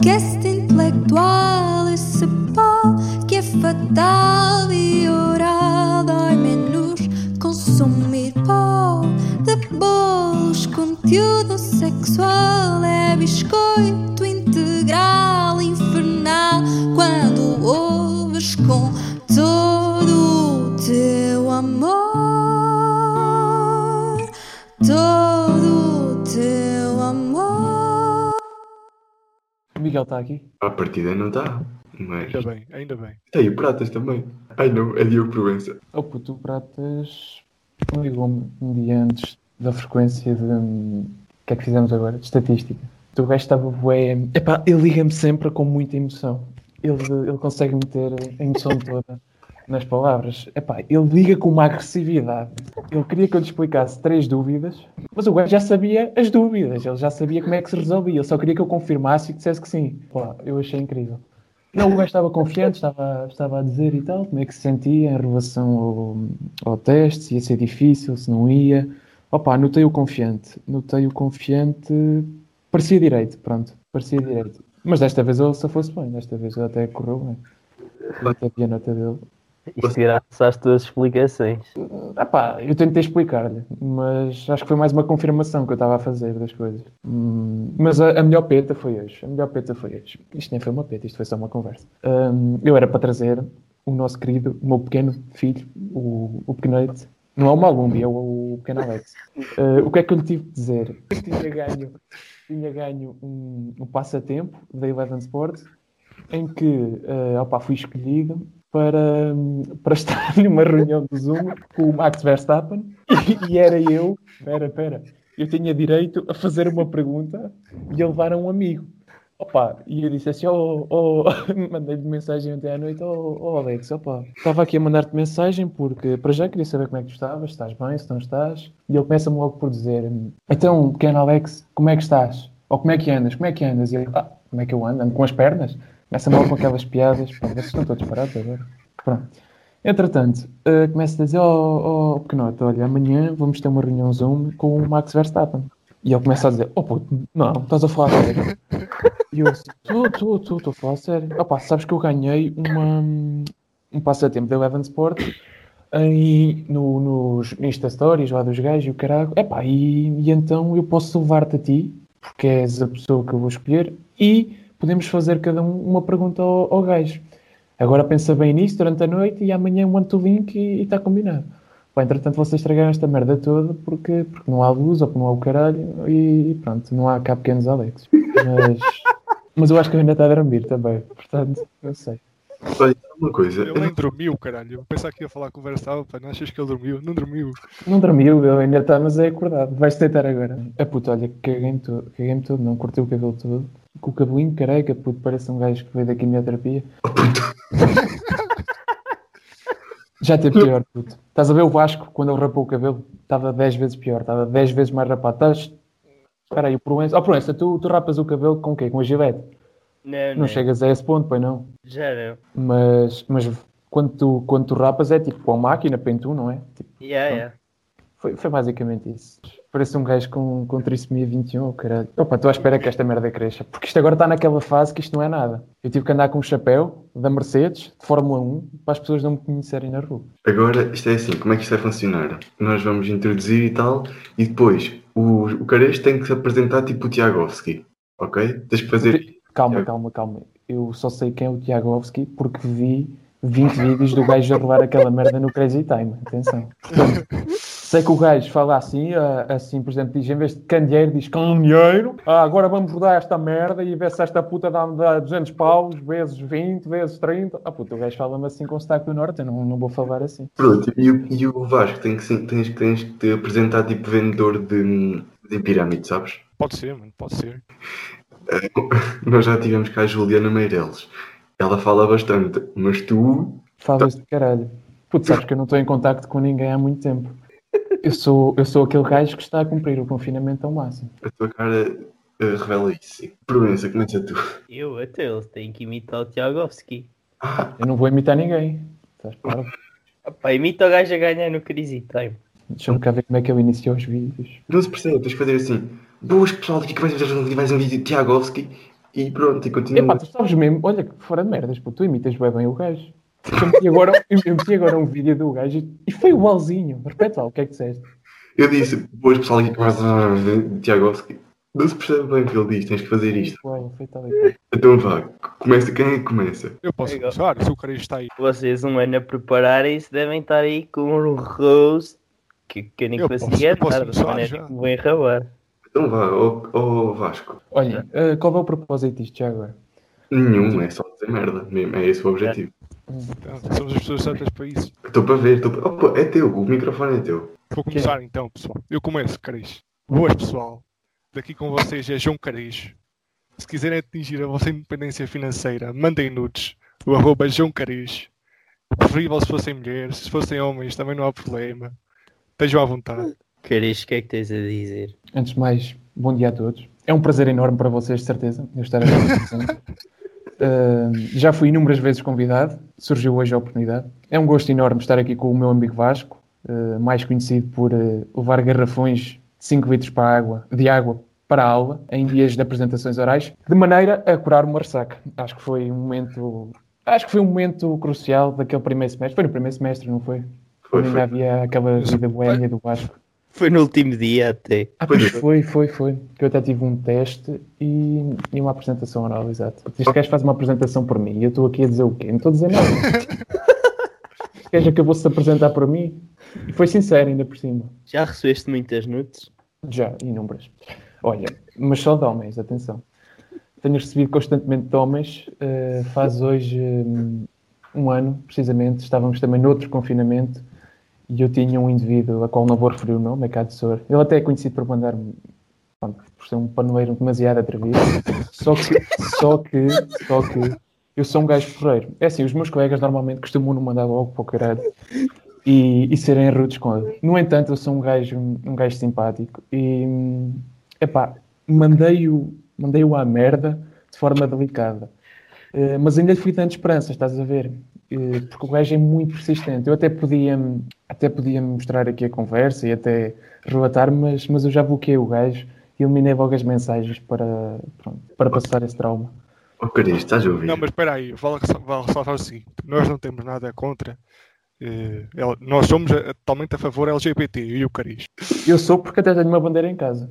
podcast intelectual, esse pó que é fatal e oral dói menos consumir pó de bolos. Conteúdo sexual é biscoito Está aqui? À partida não está. Mas. Ainda bem, ainda bem. Tem o Pratas também. Ai não, é Diogo Provença. Oh puto, o Pratas ligou-me um dia antes da frequência de. O que é que fizemos agora? De estatística. O gajo estava bué. Epá, ele liga-me sempre com muita emoção. Ele, ele consegue meter a emoção toda nas palavras. Epá, ele liga com uma agressividade. Ele queria que eu lhe explicasse três dúvidas, mas o gajo já sabia as dúvidas. Ele já sabia como é que se resolvia. Ele só queria que eu confirmasse e que dissesse que sim. Pá, eu achei incrível. Não, o gajo estava confiante, estava, estava a dizer e tal, como é que se sentia em relação ao, ao teste, se ia ser difícil, se não ia. Opa, notei-o confiante. Notei-o confiante. Parecia direito, pronto. Parecia direito. Mas desta vez ele se fosse bem, desta vez ele até correu bem. Até a nota dele. Isto graças às tuas explicações. Ah pá, eu tentei explicar-lhe, mas acho que foi mais uma confirmação que eu estava a fazer das coisas. Hum, mas a, a melhor peta foi hoje. A melhor peta foi hoje. Isto nem foi uma peta, isto foi só uma conversa. Hum, eu era para trazer o nosso querido, o meu pequeno filho, o, o pequenote. Não é o Malumbi, é o, o pequeno Alex. Uh, o que é que eu lhe tive de dizer? Eu tinha ganho, tinha ganho um, um passatempo da Eleven Sports em que uh, opa, fui escolhido para, para estar numa reunião do Zoom com o Max Verstappen e, e era eu, espera, espera, eu tinha direito a fazer uma pergunta e a levar a um amigo. Opa, e eu disse assim, oh, oh, mandei-lhe mensagem ontem à noite, oh, oh Alex, opa, estava aqui a mandar-te mensagem porque para já queria saber como é que tu estavas, estás bem, se não estás, e ele começa-me logo por dizer, então, pequeno Alex, como é que estás? Ou como é que andas? Como é que andas? E ele, ah, como é que eu ando? Ando com as pernas? Começa-me logo com aquelas piadas, pá, vocês estão todos parados agora. Pronto. Entretanto, uh, começa a dizer, oh, oh, pequenote, olha, amanhã vamos ter uma reunião Zoom com o Max Verstappen. E ele começa a dizer, oh puto, não, estás a falar sério. E eu estou, estou, estou, a falar sério. Opa, sabes que eu ganhei uma, um passatempo da Eleven Sport em, no, nos Insta Stories lá dos gajos e o caralho. Epá, e, e então eu posso levar-te a ti, porque és a pessoa que eu vou escolher, e podemos fazer cada um uma pergunta ao, ao gajo. Agora pensa bem nisso durante a noite e amanhã mando o link e está combinado. Pá, entretanto, vocês estragaram esta merda toda porque, porque não há luz ou porque não há o caralho e pronto, não há cá pequenos Alex. Mas, mas eu acho que ele ainda está a dormir também, portanto, não sei. Olha, uma coisa. Ele nem dormiu, caralho. Eu pensava que ia falar com o Verstappen, pá, não achas que ele dormiu? Não dormiu. Não dormiu, ele ainda está, mas é acordado. Vai-se deitar agora. A puta, olha, caguei-me todo, caguei-me todo, não cortei o cabelo todo. Com o cabelinho careca, puto, parece um gajo que veio da quimioterapia. Já teve pior, puto. Estás a ver o Vasco, quando ele rapou o cabelo? Estava 10 vezes pior, estava 10 vezes mais rapado. Estás... Espera aí, o Proença... Oh, Proença, tu, tu rapas o cabelo com o quê? Com a gilete? Não, Não chegas a esse ponto, pois não? Já não. Mas, mas quando, tu, quando tu rapas é tipo com a máquina, pentu, não é? Tipo, Yeah, yeah. foi, foi basicamente isso. Parece um gajo com, com trissomia 21, oh, caralho. Opa, estou à espera que esta merda cresça. Porque isto agora está naquela fase que isto não é nada. Eu tive que andar com um chapéu da Mercedes, de Fórmula 1, para as pessoas não me conhecerem na rua. Agora, isto é assim, como é que isto vai funcionar? Nós vamos introduzir e tal, e depois o, o Carejo tem que se apresentar tipo o Tiagovski, ok? Tens que fazer. Calma, calma, calma. Eu só sei quem é o Tiagovski porque vi 20 vídeos do gajo a rolar aquela merda no Crazy Time. Atenção. Portanto, sei que o gajo fala assim, ah, assim, por exemplo, diz em vez de candeeiro, diz candeeiro. Ah, agora vamos rodar esta merda e ver se esta puta dá, dá 200 paus, vezes 20, vezes 30. Ah, puta, o gajo fala-me assim com sotaque do norte. Eu não, não vou falar assim. Pronto, e o, e o Vasco tem que, tens, tens que te apresentar tipo vendedor de, de pirâmide, sabes? Pode ser, mano, pode ser. Nós já tivemos cá a Juliana Meireles. Ela fala bastante, mas tu. Falas de caralho. Putz, sabes que eu não estou em contacto com ninguém há muito tempo. Eu sou, eu sou aquele gajo que está a cumprir o confinamento ao máximo. A tua cara eh, revela isso. Provença, começa tu. Eu até ele tem que imitar o Tiagovski. Ah, Eu não vou imitar ninguém. Estás? Opa, imita o gajo a ganhar no Crazy Time. Deixa-me cá ver como é que ele iniciou os vídeos. não se percebe, tens que fazer assim. Boas pessoal, aqui que vais fazer vais um vídeo de Tiagovski. E pronto, e Epá, continua. tu sabes mesmo, olha, que fora de merdas, pô, tu imitas bem, bem o gajo. Eu meti agora, eu meti agora um vídeo do gajo e- foi igualzinho. Repete lá, o que é que disseste? Eu disse, boas pessoal aqui com Tiagovski. Não se percebe bem o que ele diz, tens que fazer isto. Igual, foi tal e qual. Então vá, começa, quem é que começa? Eu posso Legal. começar, se o cara está aí. Vocês um ano a prepararem-se devem estar aí com um roast que, que eu nem Eu posso- consegui eu posso dar, é vou enrabar. Então vá, ó ó Vasco. Olha, eh, qual é o propósito disto já agora? Nenhum, é só dizer merda mesmo, é esse o objetivo. Somos as pessoas certas para isso. Estou para ver, estou para... Opa, é teu, o microfone é teu. Vou começar então, pessoal. Eu começo, Caris. Boas, pessoal. Daqui com vocês é João Caris. Se quiserem atingir a vossa independência financeira, mandem nudes. O arroba João Caris. Preferível se fossem mulheres, se fossem homens também não há problema. Estejam à vontade. Caris, o que é que tens a dizer? Antes de mais, bom dia a todos. É um prazer enorme para vocês, de certeza, eu estar aqui. Uh, já fui inúmeras vezes convidado, surgiu hoje a oportunidade. É um gosto enorme estar aqui com o meu amigo Vasco, uh, mais conhecido por uh, levar garrafões de 5 litros para água, de água para a aula, em dias de apresentações orais, de maneira a curar uma ressaca. Acho que foi um momento. Acho que foi um momento crucial daquele primeiro semestre. Foi no primeiro semestre, não foi? Foi, ainda havia aquela vida boémia do Vasco. Foi no último dia até. Ah, Pois foi, foi, foi. Que eu até tive um teste e, e uma apresentação oral, exato. Este gajo faz uma apresentação por mim e eu estou aqui a dizer o quê? Não estou a dizer nada. Este gajo acabou-se de apresentar por mim e foi sincero ainda por cima. Já recebeste muitas nudes? Já, inúmeras. Olha, mas só de homens, atenção. Tenho recebido constantemente de homens. eh, faz hoje hum, um ano, precisamente, estávamos também noutro confinamento e eu tinha um indivíduo a qual não vou referir o nome, é Sor. Ele até é conhecido por mandar por ser um panoeiro demasiado atrevido. Só que, só que, só que eu sou um gajo porreiro. É assim, os meus colegas normalmente costumam não mandar logo para o caralho e, e serem rudes com ele. No entanto, eu sou um gajo, um gajo simpático e epá, mandei-o mandei à merda de forma delicada. Eh, mas ainda lhe fui dando esperança, estás a ver? Eh, porque o gajo é muito persistente. Eu até podia, até podia mostrar aqui a conversa e até relatar, mas, mas eu já bloqueei o gajo e eliminei logo as mensagens para, pronto, para passar esse trauma. Ó Caris, estás a ouvir? Não, mas espera aí, vale ressa- vale ressaltar o seguinte: nós não temos nada contra. eh, nós somos totalmente a favor LGBT, e o Caris. Eu sou porque até tenho uma bandeira em casa.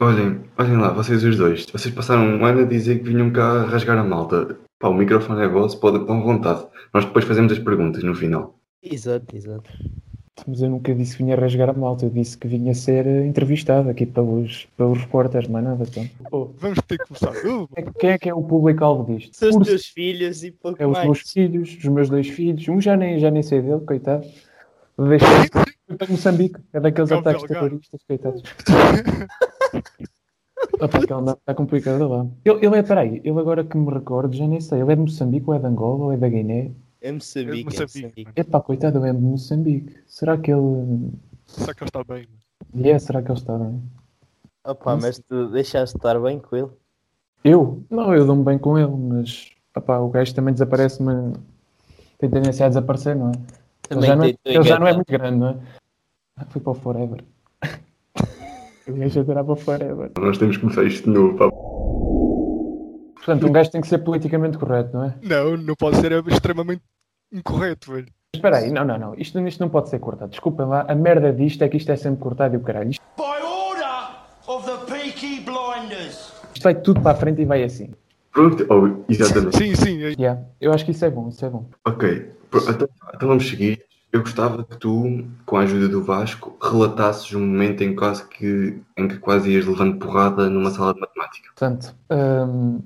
Olhem, olhem lá, vocês os dois. Vocês passaram um ano a dizer que vinham cá rasgar a malta. Pá, o microfone é vosso, podem com vontade. Nós depois fazemos as perguntas no final. Exato, exato. Mas eu nunca disse que vinha rasgar a malta, eu disse que vinha ser eh, entrevistado aqui pelos, pelos repórteres, mais nada. Então. Oh, Vamos ter que começar. Uh, quem é que é o público-alvo disto? São os Por- teus filhos e pouco É os mais. meus filhos, os meus dois filhos. Um já nem, já nem sei dele, coitado. Deixa para Moçambique, é daqueles Cabo ataques terroristas, coitados. Opa, aquele não está complicado lá. Ele, ele é, peraí, ele agora que me recordo, já nem sei, ele é de Moçambique ou é de Angola ou é da Guiné? É Moçambique, é Moçambique. Moçambique. Epá, coitado, ele é de Moçambique. Será que ele. será que ele está bem? Yeah, será que ele está bem? Opa, mas tu deixaste de estar bem com ele? Eu? Não, eu dou-me bem com ele, mas opá, o gajo também desaparece, mas tem tendência a desaparecer, não é? Ele Também já não é, ele já não é muito grande, não é? Ah, Foi para o Forever. O gajo já terá para o Forever. Nós temos que começar isto de novo. Pá. Portanto, um gajo tem que ser politicamente correto, não é? Não, não pode ser extremamente incorreto, velho. Espera aí, não, não, não. Isto, isto não pode ser cortado. Desculpem lá, a merda disto é que isto é sempre cortado e o caralho. Isto, By order of the Peaky Blinders. isto vai tudo para a frente e vai assim. Pronto, oh, exatamente. Sim, sim. é- Yeah, eu acho que isso é bom, isso é bom. Ok, então, então vamos seguir. Eu gostava que tu, com a ajuda do Vasco, relatasses um momento em, quase que, em que quase ias levando porrada numa sala de matemática. Portanto, hum,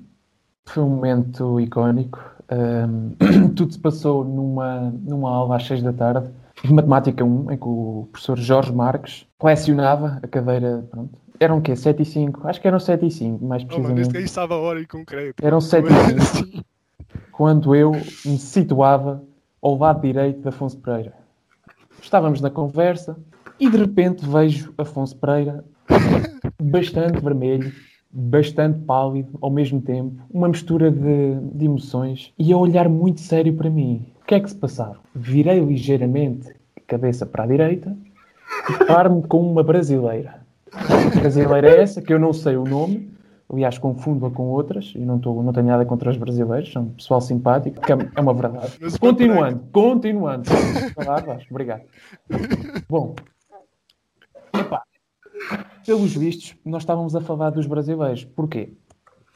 foi um momento icónico. Hum, tudo se passou numa, numa aula às seis da tarde, de Matemática 1, em que o professor Jorge Marques colecionava a cadeira. Pronto. Eram o quê? 7 e 5? Acho que eram 7 e 5, mais Oh, mano, este precisamente. gajo sabe a hora em concreto. Eram 7 e 5. quando eu me situava ao lado direito de Afonso Pereira. Estávamos na conversa e de repente vejo Afonso Pereira bastante vermelho, bastante pálido ao mesmo tempo, uma mistura de, de emoções e a olhar muito sério para mim. O que é que se passava? Virei ligeiramente a cabeça para a direita e paro-me com uma brasileira. Brasileira é essa, que eu não sei o nome, Aliás, confundo-a com outras, e não, tô, não tenho nada contra os brasileiros, são pessoal simpático, que é, é uma verdade. Continuando, continuando. Falar, obrigado. Bom, epá, pelos vistos, nós estávamos a falar dos brasileiros. Porquê?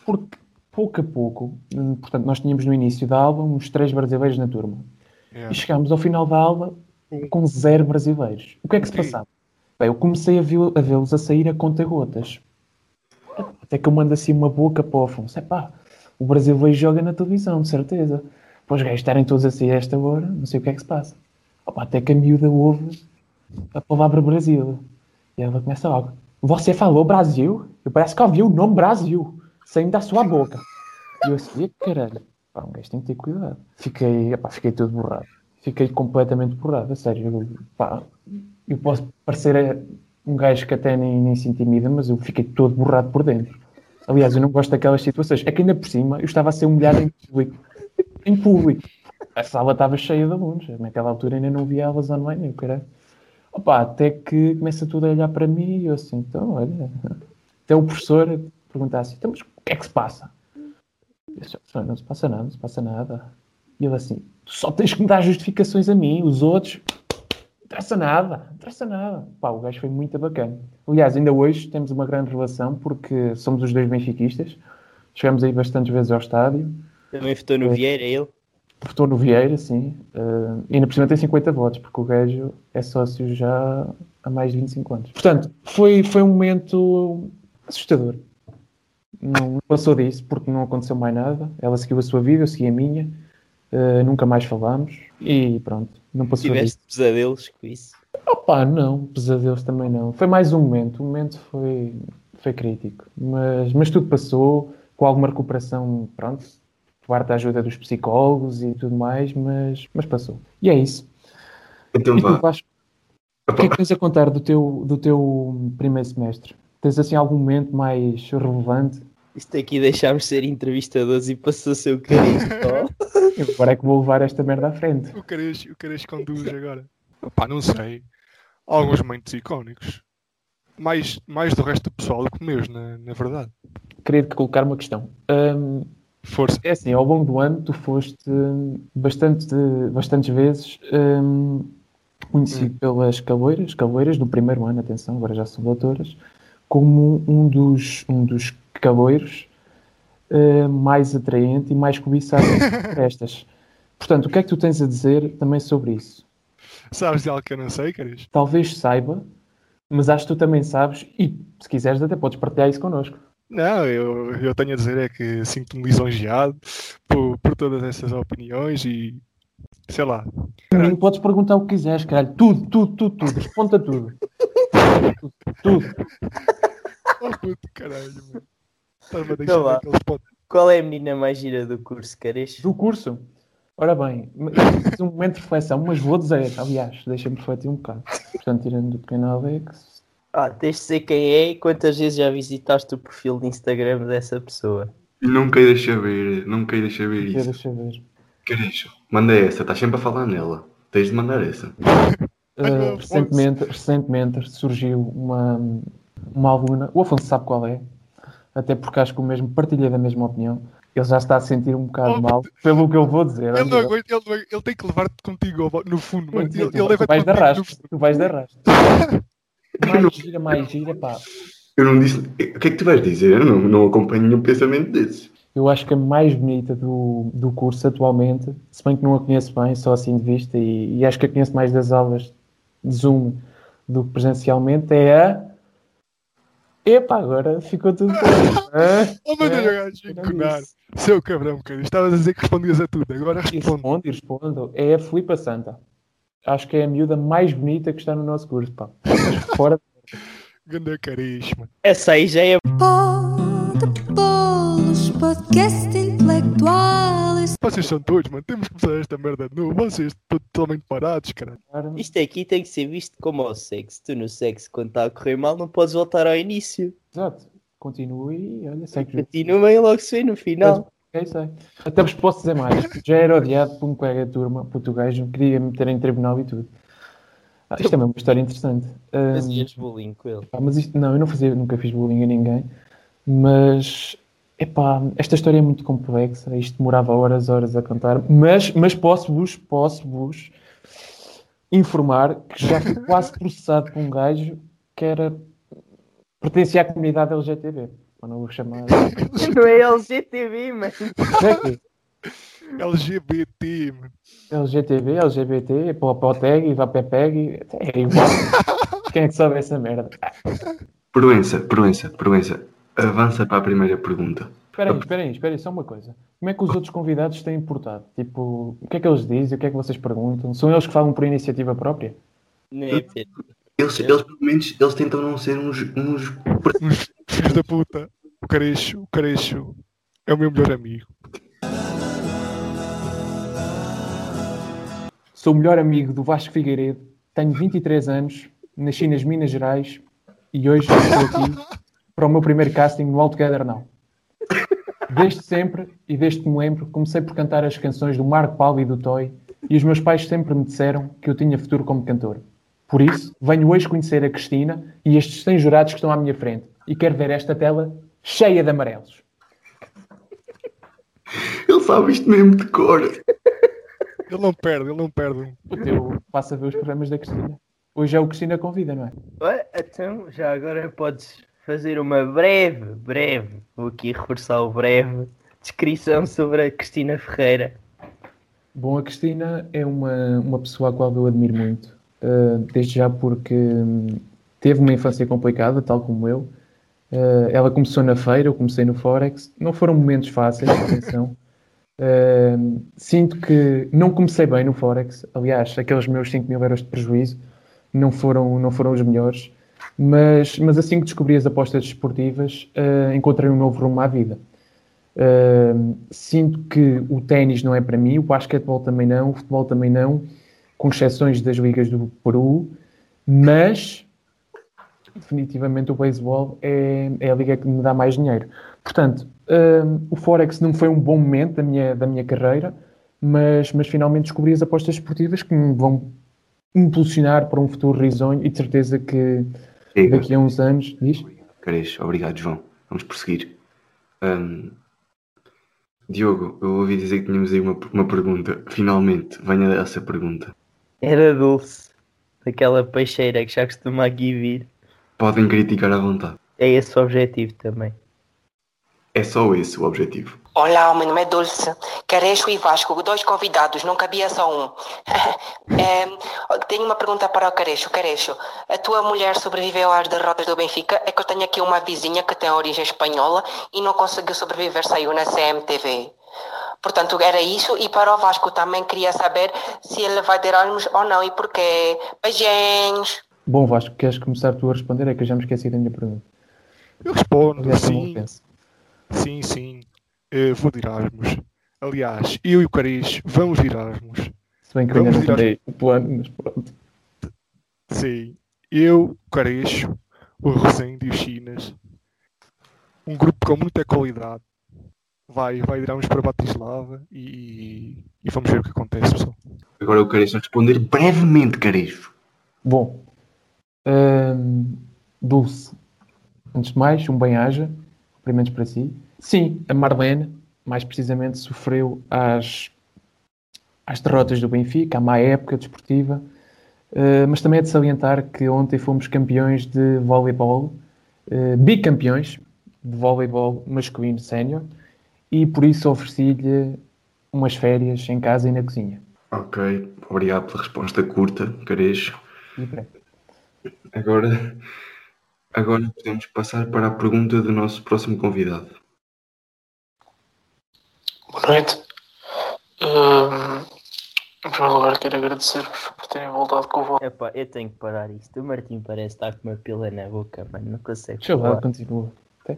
Porque pouco a pouco, hum, portanto, nós tínhamos no início da aula uns três brasileiros na turma. Yeah. E chegámos ao final da aula com zero brasileiros. O que é que se passava? Bem, eu comecei a vê- a vê-los a sair a conta-gotas. Até que eu mando assim uma boca para o Afonso. Pá, o brasileiro joga na televisão, de certeza. Para os gajos estarem todos a sair a esta hora, não sei o que é que se passa. Opa, até que a miúda ouve a palavra Brasil. E ela começa logo. Você falou Brasil? Eu parece que ouvi o nome Brasil saindo da sua boca. E eu assim, "Ih, caralho. Pá, um gajo tem que ter cuidado. Fiquei, epá, fiquei todo borrado. Fiquei completamente borrado, a sério. Pá, eu posso parecer eh, um gajo que até nem, nem se intimida, mas eu fiquei todo borrado por dentro. Aliás, eu não gosto daquelas situações. É que ainda por cima eu estava a ser humilhado em público. Em público. A sala estava cheia de alunos. Naquela altura ainda não via aulas online, eu caralho. Opa, até que começa tudo a olhar para mim e eu assim, então, olha. Até o professor perguntar assim, então, mas o que é que se passa? Eu disse, "Professor, não se passa nada, não se passa nada. E ele assim, só tens que me dar justificações a mim, os outros, interessa nada, não interessa nada. Pá, o gajo foi muito bacana. Aliás, ainda hoje temos uma grande relação porque somos os dois benfiquistas. Chegamos aí bastantes vezes ao estádio. Também votou no Vieira, ele. Votou no Vieira, sim. Uh, e ainda por cima tem 50 votos, porque o gajo é sócio já há mais de 25 anos. Portanto, foi, foi um momento assustador. Não não passou disso, porque não aconteceu mais nada. Ela seguiu a sua vida, eu segui a minha. Uh, nunca mais falámos. E pronto, não passou. Tiveste pesadelos com isso. Opa, não, pesadelos também não. Foi mais um momento, o momento foi, foi crítico, mas, mas tudo passou, com alguma recuperação, pronto, parte da ajuda dos psicólogos e tudo mais, mas, mas passou. E é isso. Então E tu. Vasco, o que é que tens a contar do teu, do teu primeiro semestre? Tens assim algum momento mais relevante? Isto aqui deixámos ser entrevistadores e passou a ser o. Eu Agora é que vou levar esta merda à frente. O Cares, o Cares conduz agora. Pá, não sei. Há alguns momentos icónicos. Mais, mais do resto do pessoal do que meus, na, na verdade. Queria te colocar uma questão. Hum, Força. É assim, ao longo do ano tu foste hum, bastante, bastantes vezes hum, conhecido pelas caloiras, caloiras do primeiro ano, atenção, agora já são doutoras, como um dos, um dos caloiros hum, mais atraente e mais cobiçado destas. Portanto, o que é que tu tens a dizer também sobre isso? Sabes de algo que eu não sei, Cares? Talvez saiba, mas acho que tu também sabes e, se quiseres, até podes partilhar isso connosco. Não, eu, eu tenho a dizer é que sinto-me lisonjeado por, por todas essas opiniões e sei lá. Não podes perguntar o que quiseres, caralho. Tudo, tudo, tudo, tudo. Responda tudo. tudo. tudo. Oh puto, caralho, mano. A Então deixar pontos. Qual é a menina mais gira do curso, Cares? Do curso? Ora bem, fiz um momento de reflexão, mas vou dizer, aliás, deixa-me refletir um bocado. Portanto, tirando do pequeno Alex, Ah, tens de ser quem é e quantas vezes já visitaste o perfil de Instagram dessa pessoa. Não queira saber, não queira saber deixa, isso. deixa ver. Carecho, manda essa, estás sempre a falar nela. Tens de mandar essa. Uh, recentemente, recentemente surgiu uma, uma aluna, o Afonso sabe qual é, até porque acho que o mesmo partilha da mesma opinião. Ele já está a sentir um bocado Oh, mal pelo que eu vou dizer. Ele, não aguenta, ele, não- ele tem que levar-te contigo no fundo, mano. Ele, tu, ele tu vais de arrasto, tu vais de arrasto. Mais gira, mais gira, pá. Eu não disse. O que é que tu vais dizer? Eu não, não acompanho nenhum pensamento desses. Eu acho que a mais bonita do, do curso atualmente, se bem que não a conheço bem, só assim de vista, e, e acho que a conheço mais das aulas de Zoom do que presencialmente, é a. Epá, agora ficou tudo. Ah, Oh, meu Deus, isso. Seu cabrão, cara. Estavas a dizer que respondias a tudo. Agora responde. respondo, e respondo. É a Filipa Santa. Acho que é a miúda mais bonita que está no nosso curso, pá. Fora. Ganda carisma. Essa aí já é podcast intelectual. Vocês são todos, mano. Temos que começar esta merda de novo. Vocês estão totalmente parados, cara. Isto aqui tem que ser visto como ao sexo. Tu no sexo, quando está a correr mal, não podes voltar ao início. Exato. Continue e olha, segue. Continua e logo se vê no final. É isso aí. Até vos posso dizer mais. Já era odiado por um colega de turma português, queria me meter em tribunal e tudo. Ah, isto também é uma história interessante. Fazias bullying com ele. pá, mas isto, não, eu não fazia, nunca fiz bullying a ninguém. Mas, epá, esta história é muito complexa. Isto demorava horas, horas a contar. Mas, mas posso-vos, posso-vos informar que já fui quase processado por um gajo que era pertencia à comunidade LGTB. Ou não vou chamar. Não é. É que LGBT, mano. LGTB, LGBT, Popoteg, Vapepeg, é igual. Quem é que sabe essa merda? Proença, Proença, Proença. Avança para a primeira pergunta. Espera aí, espera aí, espera aí, só uma coisa. Como é que os outros convidados têm portado? Tipo, o que é que eles dizem? O que é que vocês perguntam? São eles que falam por iniciativa própria? Não é, Pedro? Eles, eles pelo menos, eles tentam não ser uns, uns Uns filhos da puta. O Carecho, o Carecho é o meu melhor amigo. Sou o melhor amigo do Vasco Figueiredo, tenho 23 anos, nasci nas Minas Gerais e hoje estou aqui para o meu primeiro casting no Alto Gadernal. Desde sempre e desde que me lembro, comecei por cantar as canções do Marco Paulo e do Toy e os meus pais sempre me disseram que eu tinha futuro como cantor. Por isso, venho hoje conhecer a Cristina e estes 100 jurados que estão à minha frente e quero ver esta tela cheia de amarelos. Ele sabe isto mesmo de cor. Ele não perde, ele não perde. O teu passa a ver os programas da Cristina. Hoje é o Cristina Convida, não é? Ué, Então, já agora podes fazer uma breve, breve, vou aqui reforçar o breve, descrição sobre a Cristina Ferreira. Bom, a Cristina é uma, uma pessoa a qual eu admiro muito, uh, desde já porque hum, teve uma infância complicada, tal como eu. Uh, ela começou na feira, eu comecei no Forex. Não foram momentos fáceis, atenção. Uh, sinto que não comecei bem no Forex. Aliás, aqueles meus 5 mil euros de prejuízo não foram, não foram os melhores. Mas, mas assim que descobri as apostas desportivas, uh, encontrei um novo rumo à vida. Uh, sinto que o ténis não é para mim, o basquetebol também não, o futebol também não, com exceções das ligas do Peru, mas definitivamente o beisebol é, é a liga que me dá mais dinheiro. Portanto, uh, o Forex não foi um bom momento da minha, da minha carreira, mas, mas finalmente descobri as apostas esportivas que me vão impulsionar para um futuro risonho e de certeza que Chega. daqui a uns anos, diz? Carejo, obrigado, João. Vamos prosseguir. Ahm, Diogo, eu ouvi dizer que tínhamos aí uma, uma pergunta. Finalmente, venha essa pergunta. Era Dulce, daquela peixeira que já costuma aqui vir. Podem criticar à vontade. É esse o objetivo também. É só esse o objetivo. Olá, meu nome é Dulce. Querecho e Vasco, dois convidados, não cabia só um. É, tenho uma pergunta para o Carecho. Carecho, a tua mulher sobreviveu às derrotas do Benfica? É que eu tenho aqui uma vizinha que tem origem espanhola e não conseguiu sobreviver, saiu na CMTV. Portanto, era isso. E para o Vasco também queria saber se ele vai ter Erasmus ou não e porquê. Beijinhos. Bom, Vasco, queres começar tu a responder? É que eu já me esqueci da minha pergunta. Eu respondo, é uma sim, sim, sim. Eh, vou de Erasmus. Aliás, eu e o Caris vamos de Erasmus. Se bem que eu ainda Vamos não o plano, mas pronto. Sim. Eu, o Carecho, o Rosende e o Chinas. Um grupo com muita qualidade. Vai, vai irmos para Batislava e, e vamos ver o que acontece, pessoal. Agora eu quero responder brevemente, Carejo. Bom, hum, Dulce, antes de mais, um bem-aja, cumprimentos para si. Sim, a Marlene, mais precisamente, sofreu às, às derrotas do Benfica, à má época desportiva, Uh, mas também é de salientar que ontem fomos campeões de voleibol, uh, bicampeões de voleibol masculino sénior, e por isso ofereci-lhe umas férias em casa e na cozinha. Ok, obrigado pela resposta curta, Carejo. Agora, agora podemos passar para a pergunta do nosso próximo convidado. Boa noite. Hum, em primeiro lugar, quero agradecer-vos por terem voltado com o vosso. Epá, eu tenho que parar isto. O Martim parece estar com uma pila na boca, mano. Não consegue Deixa lá, falar. continua. Ok?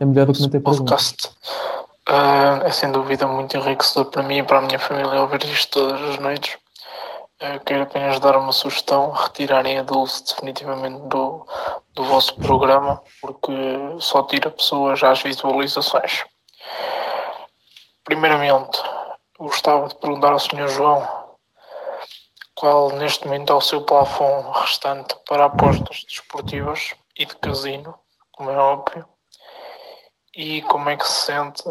É melhor do que não ter podcast. Ah, é sem dúvida muito enriquecedor para mim e para a minha família ouvir isto todas as noites. Ah, quero apenas dar uma sugestão: retirarem a Dulce definitivamente do, do vosso programa, porque só tira pessoas às visualizações. Primeiramente, gostava de perguntar ao Sr. João qual neste momento é o seu plafond restante para apostas desportivas e de casino, como é óbvio. e como é que se sente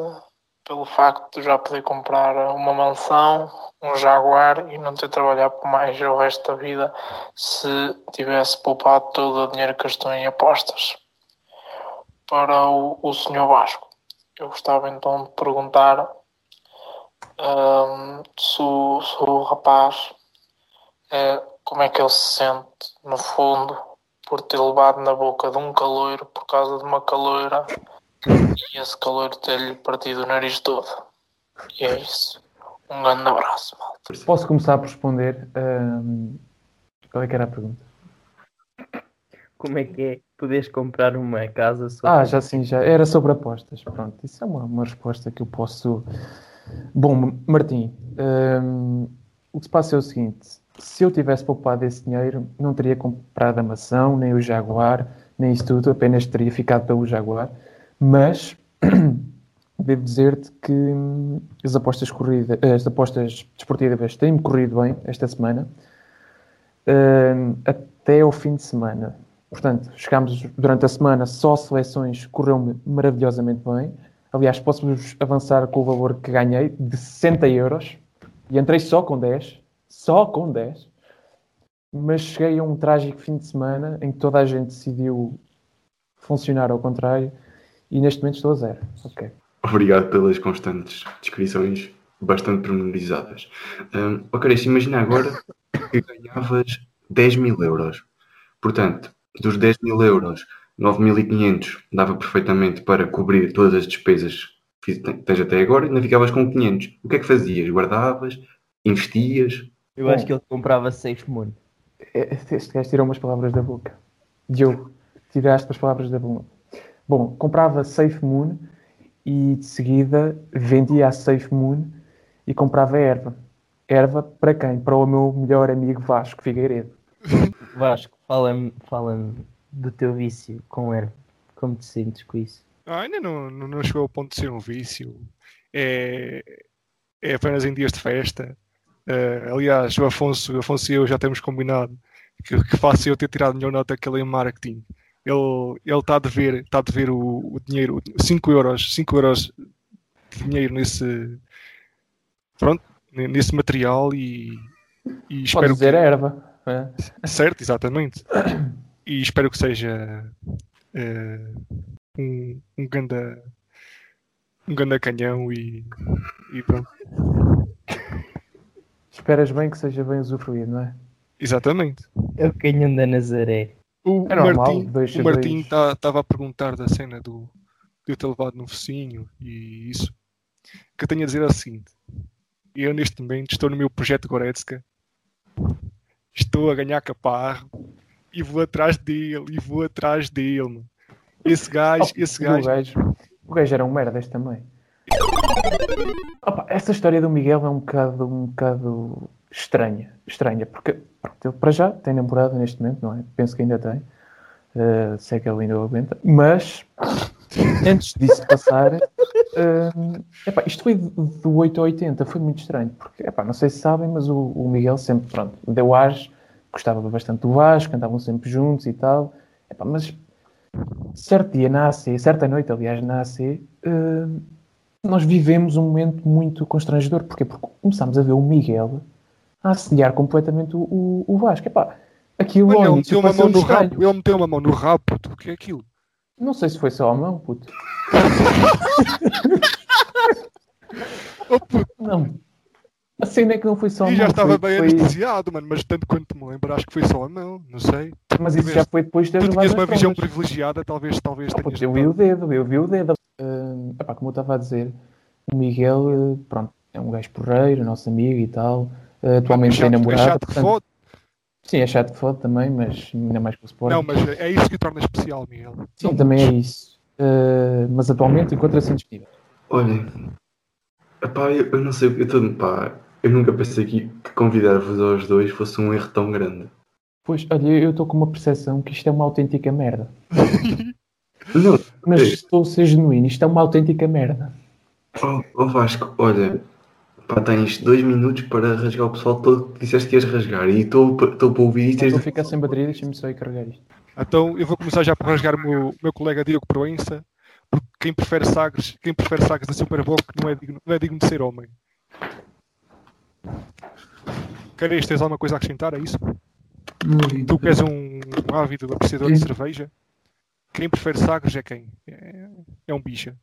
pelo facto de já poder comprar uma mansão, um Jaguar e não ter de trabalhar por mais o resto da vida se tivesse poupado todo o dinheiro que gastou em apostas. Para o, o Sr. Vasco, eu gostava então de perguntar hum, se, o, se o rapaz eh, como é que ele se sente, no fundo, por ter levado na boca de um caloiro por causa de uma caloira e esse caloiro ter-lhe partido o nariz todo. E é isso. Um grande abraço, malta. Posso começar por responder? ahm, qual é que era a pergunta? Como é que é poderes comprar uma casa só Ah, já sim, já. Era sobre apostas. Pronto, isso é uma, uma resposta que eu posso. Bom, Martim, hum, o que se passa é o seguinte: se eu tivesse poupado esse dinheiro, não teria comprado a mansão, nem o Jaguar, nem isso tudo, apenas teria ficado pelo Jaguar. Mas devo dizer-te que hum, as apostas, corrida, as apostas desportivas têm-me corrido bem esta semana, hum, até ao fim de semana. Portanto, chegámos durante a semana só seleções, correu-me maravilhosamente bem. Aliás, posso-vos avançar com o valor que ganhei de 60 euros e entrei só com 10, só com 10. Mas cheguei a um trágico fim de semana em que toda a gente decidiu funcionar ao contrário e neste momento estou a zero. Obrigado pelas constantes descrições bastante pormenorizadas. Um, ok, imagina agora que ganhavas 10 mil euros. Portanto, dos 10 mil euros, 9.500 dava perfeitamente para cobrir todas as despesas que tens até agora e ainda ficavas com 500. O que é que fazias? Guardavas? Investias? Eu acho que ele comprava Safe Moon. É, Este gajo tirou umas palavras da boca. Diogo, tiraste as palavras da boca. Bom, comprava Safe Moon e de seguida vendia a Safe Moon e comprava erva. Erva para quem? Para o meu melhor amigo Vasco Figueiredo. Vasco, fala-me fala do teu vício com erva. Como te sentes com isso? Ah, ainda não, não, não chegou ao ponto de ser um vício. É, é apenas em dias de festa. Eh, aliás, o Afonso, o Afonso e eu já temos combinado que, que faço eu ter tirado melhor nota que ele em marketing. Ele está a dever, está a dever o, o dinheiro, 5 euros, 5 euros de dinheiro nesse, pronto, ne- nesse material e, e Pode espero dizer que, erva. é. Certo, exatamente. E espero que seja eh, um, um ganda um ganda canhão e, e pronto. Esperas bem que seja bem usufruído, não é? Exatamente. É o canhão da Nazaré. O É normal, Martim dois o Martim estava a perguntar da cena do de eu ter levado no focinho e isso. O que eu tenho a dizer é o seguinte: eu neste momento estou no meu projeto Goretzka, estou a ganhar caparro e vou atrás dele, e vou atrás dele. Esse gajo, Oh, esse gajo. O gajo, o gajo era um merdas também. Opa, essa história do Miguel é um bocado, um bocado estranha. Estranha, porque pronto, ele para já tem namorada neste momento, não é? Penso que ainda tem. Uh, sei que ele ainda o aguenta. Mas, antes disso passar, uh, epá, isto foi do 8 a 80, foi muito estranho. Porque, epá, não sei se sabem, mas o, o Miguel sempre, pronto, deu ares, gostava bastante do Vasco, andavam sempre juntos e tal. Epá, mas certo dia na AC, certa noite, aliás, na AC, eh, nós vivemos um momento muito constrangedor. Porquê? Porque começámos a ver o Miguel a assediar completamente o, o, o Vasco. Epá, aquilo Olha, ele meteu uma mão no estranho. rabo. Ele meteu uma mão no rabo, puto. O que é aquilo? Não sei se foi só a mão, puto. Oh, puto, Não. A cena é que não foi só a e mão. já estava foi- bem foi- anestesiado, mano. Mas tanto quanto me lembro, acho que foi só a mão. Não sei. Mas isso já foi depois de ter Tu levado tinhas uma visão trombas. privilegiada, talvez, talvez Ah, tenhas. eu vi o dedo, eu vi o dedo. Ah, epá, como eu estava a dizer, o Miguel, eh, pronto, é um gajo porreiro, nosso amigo e tal. Ah, atualmente chato, tem é namorada. chato que portanto- fode. Sim, é chato de foto também, mas ainda mais com o Sporting. Não, mas é isso que o torna especial, Miguel. Sim, também é isso. Uh, mas atualmente encontra-se indisponível. Olhem, epá, eu, eu não sei, eu, tô, pá, eu nunca pensei que, que convidar-vos aos dois fosse um erro tão grande. Pois, olha, eu estou com uma percepção que isto é uma autêntica merda. Não, Mas Ei. estou a ser genuíno, isto é uma autêntica merda. oh, oh Vasco, olha, pá, tens dois minutos para rasgar o pessoal todo que disseste que ias rasgar e estou pa- estou para ouvir isto Estou a ficar sem bateria, deixa-me só ir carregar isto. Então eu vou começar já por rasgar o meu, meu colega Diogo Proença, Porque quem prefere Sagres, quem prefere Sagres da Superboc não é digno, não é digno de ser homem. Queres, tens alguma coisa a acrescentar a isso? Tu que és um ávido apreciador de cerveja, quem prefere Sagres é quem? É, é um bicha.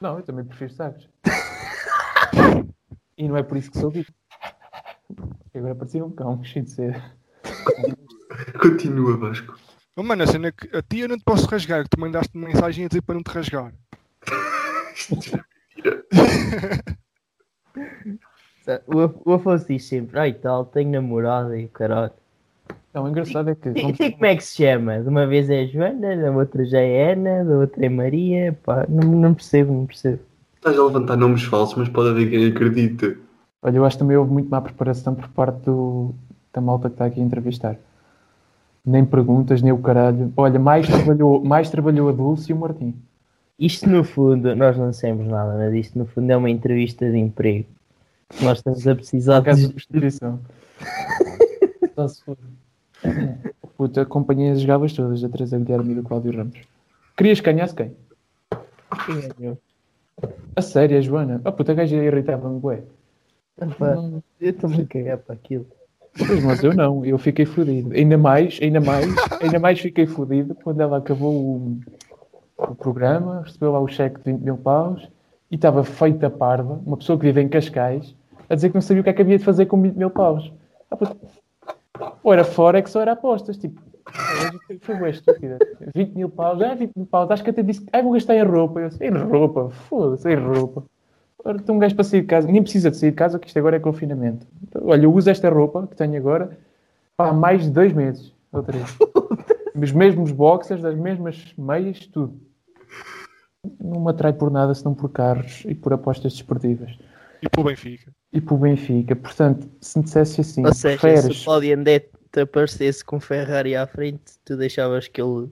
Não, eu também prefiro sagres. e não é por isso que sou bicho. Agora parecia um cão, cheio de sede. Continua, Vasco. Oh, mano, a cena é que a ti eu não te posso rasgar, que tu mandaste mensagem a dizer para não te rasgar. O, Af- o Afonso diz sempre, ai tal, tenho namorada e o caralho. Não, o engraçado é que. Vamos- sei como é que se chama? De uma vez é Joana, da outra já é Ana, da outra é Maria, pá, não, não percebo, não percebo. Estás a levantar nomes falsos, mas pode haver quem acredite. Olha, eu acho que também houve muito má preparação por parte do, da malta que está aqui a entrevistar. Nem perguntas, nem o caralho. Olha, mais trabalhou, mais trabalhou a Dulce e o Martim. Isto no fundo, nós não dissemos nada, mas isto no fundo é uma entrevista de emprego. Nós estamos a precisar de substituição. Só se for. Puta, acompanhei as jogavas todas, da Teresa Guilherme e do Cláudio Ramos. Querias que ganhasse quem? Quem ganhou? A sério, a Joana. Ah, puta, a gaja irritava-me, bué. Pá, Eu a cagar para aquilo. Pois, mas eu não, eu fiquei fodido. Ainda mais, ainda mais, ainda mais fiquei fodido quando ela acabou o, o programa, recebeu lá o cheque de 20 mil paus e estava feita parva, uma pessoa que vive em Cascais, a dizer que não sabia o que é que havia de fazer com 20 mil paus. Ah, puto, ou era fora, é que só era apostas. Tipo, foi bem estúpida. 20 mil paus, ah, 20 mil paus, acho que até disse, ah, vou gastar em roupa. Eu disse, em roupa, foda-se, em roupa. Ora, tem um gajo para sair de casa, nem precisa de sair de casa, que isto agora é confinamento. Então, olha, eu uso esta roupa que tenho agora há mais de dois meses. Outra vez. Os mesmos boxers, as mesmas meias, tudo. Não me atrai por nada senão por carros e por apostas desportivas. E para o Benfica. E para o Benfica. Portanto, se me dissesse assim, Ou seja, se preferes... o Claudio Andete te aparecesse com Ferrari à frente, tu deixavas que ele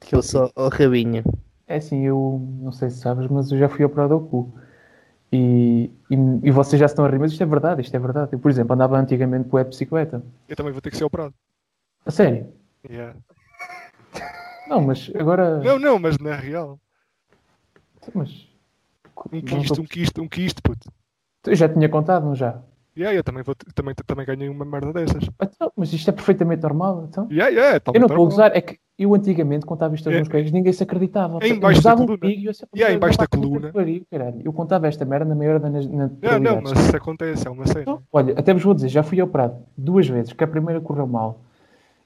fosse ao, ao rabinho. É assim, eu não sei se sabes, mas eu já fui operado ao cu. E, e, e vocês já estão a rir, mas isto é verdade, isto é verdade. Eu, por exemplo, andava antigamente com a bicicleta. Eu também vou ter que ser operado. A sério? Yeah. Não, mas agora... Não, não, mas na real. Mas... Um quisto, tô- um quisto, um quisto, puto. Eu já tinha contado, não já? Yeah, eu também, vou, também, também ganhei uma merda dessas. Então, mas isto é perfeitamente normal, então. Yeah, yeah, é Eu não vou usar, é que eu antigamente contava isto aos É. meus colegas, ninguém se acreditava. É embaixo da coluna. e eu sempre, Yeah, embaixo da "Puta que coluna." pariu, caralho. Eu contava esta merda na maior da na, na Não, não, mas isso acontece, é uma cena. Então, Olha, até vos vou dizer, já fui operado duas vezes, que a primeira correu mal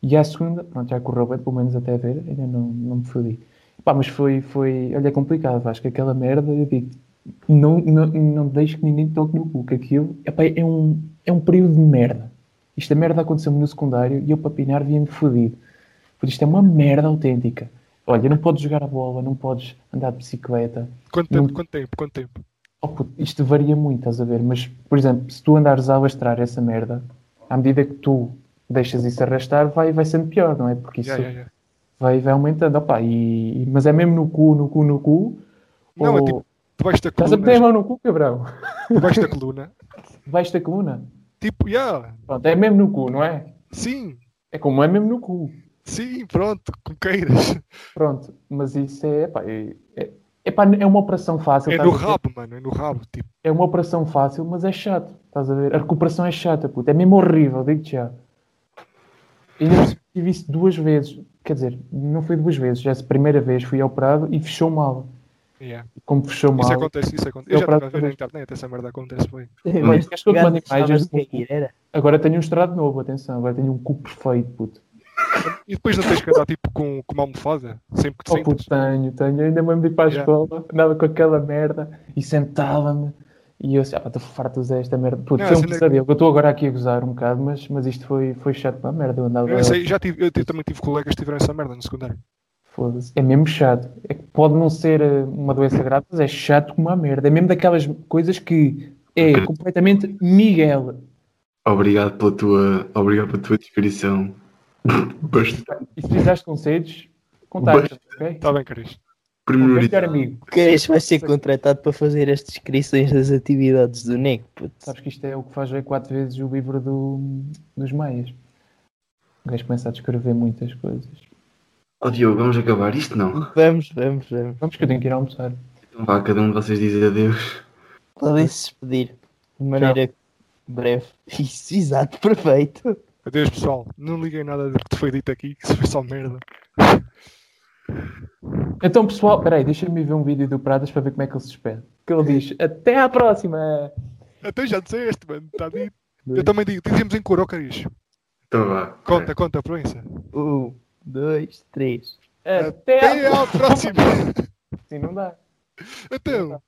e a segunda, pronto, já correu bem, pelo menos até ver, ainda não, não me fodi. Pá, mas foi, foi, olha, é complicado, acho que aquela merda, eu digo, não, não, não deixe que ninguém toque no cu, que aquilo epá, é, um, é um período de merda. Isto a merda aconteceu-me no secundário e eu para pinar via-me fodido. Por isto é uma merda autêntica. Olha, não podes jogar a bola, não podes andar de bicicleta, Quanto Não- tempo, quanto tempo, quanto tempo? Oh, puto, isto varia muito, estás a ver? Mas, por exemplo, se tu andares a alastrar essa merda, à medida que tu deixas isso arrastar, vai, vai sendo pior, não é? Porque isso Yeah, yeah, yeah. Vai, vai aumentando. Opa, e, mas é mesmo no cu, no cu, no cu? Não, é ou... tipo, debaixo da Estás a meter a coluna. mão no cu, cabrão? Debaixo da coluna. Debaixo da coluna? Tipo, yeah, Pronto, é mesmo no cu, não é? sim, É como é mesmo no cu. sim, pronto, como queiras. Pronto, mas isso é, pá, é, é, epá, é uma operação fácil. É no rabo, mano, é no rabo. Tipo, É uma operação fácil, mas é chato. Estás a ver? A recuperação é chata, puto. É mesmo horrível, digo-te já. E ainda tive isso duas vezes. Quer dizer, não foi duas vezes. Já a primeira vez fui operado e fechou mal. yeah. Como fechou mal. Isso acontece, isso acontece. Eu Eu já estava a ver na internet, essa merda acontece bem. Mas Queres que eu te mande imagens? Agora tenho um estrado novo, atenção. Agora tenho um cu perfeito, puto. E depois não tens que andar tipo com, com uma almofada, sempre que te Oh, sentas. puto, tenho, tenho. Ainda me ir para a Yeah. escola, andava com aquela merda e sentava-me. E eu assim, ah, pá, estou farto de usar esta merda. Puto, Não, foi um é que- pesadelo. Eu estou agora aqui a gozar um bocado, mas, mas isto foi, foi chato para a merda. Eu andava. Eu, sei, já tive, eu também tive colegas que tiveram essa merda no secundário. Foda-se. É mesmo chato. É que pode não ser eh, uma doença grave, mas é chato como a merda. É mesmo daquelas coisas que é completamente Miguel. Obrigado pela tua, obrigado pela tua descrição. Bastante E se precisares de conselhos, contacta ok? Está Tá bem, Caris. Pormenorizado. amigo. Queres vai ser contratado para fazer as descrições das atividades do puto. Sabes que isto é o que faz ver quatro vezes o livro do, dos maias. O gajo começa a descrever muitas coisas. Ó Diogo, vamos acabar isto? Não. Vamos, vamos, vamos. Vamos que eu tenho que ir almoçar. Então vá, cada um de vocês diz adeus. Podem se despedir de maneira breve. Isso, exato, perfeito. Adeus, pessoal. Não liguem nada do que foi dito aqui, que isso foi só merda. Então, pessoal, peraí, deixa-me ver um vídeo do Pradas para ver como é que ele se despede. Que ele diz: Até à próxima! Até já disseste, mano. Está dito. Eu também digo. Dizemos em cor, ó cariz. Então vá. Conta, conta, Proença. Um, dois, três. Até, Até à próxima. Sim, não dá. Então.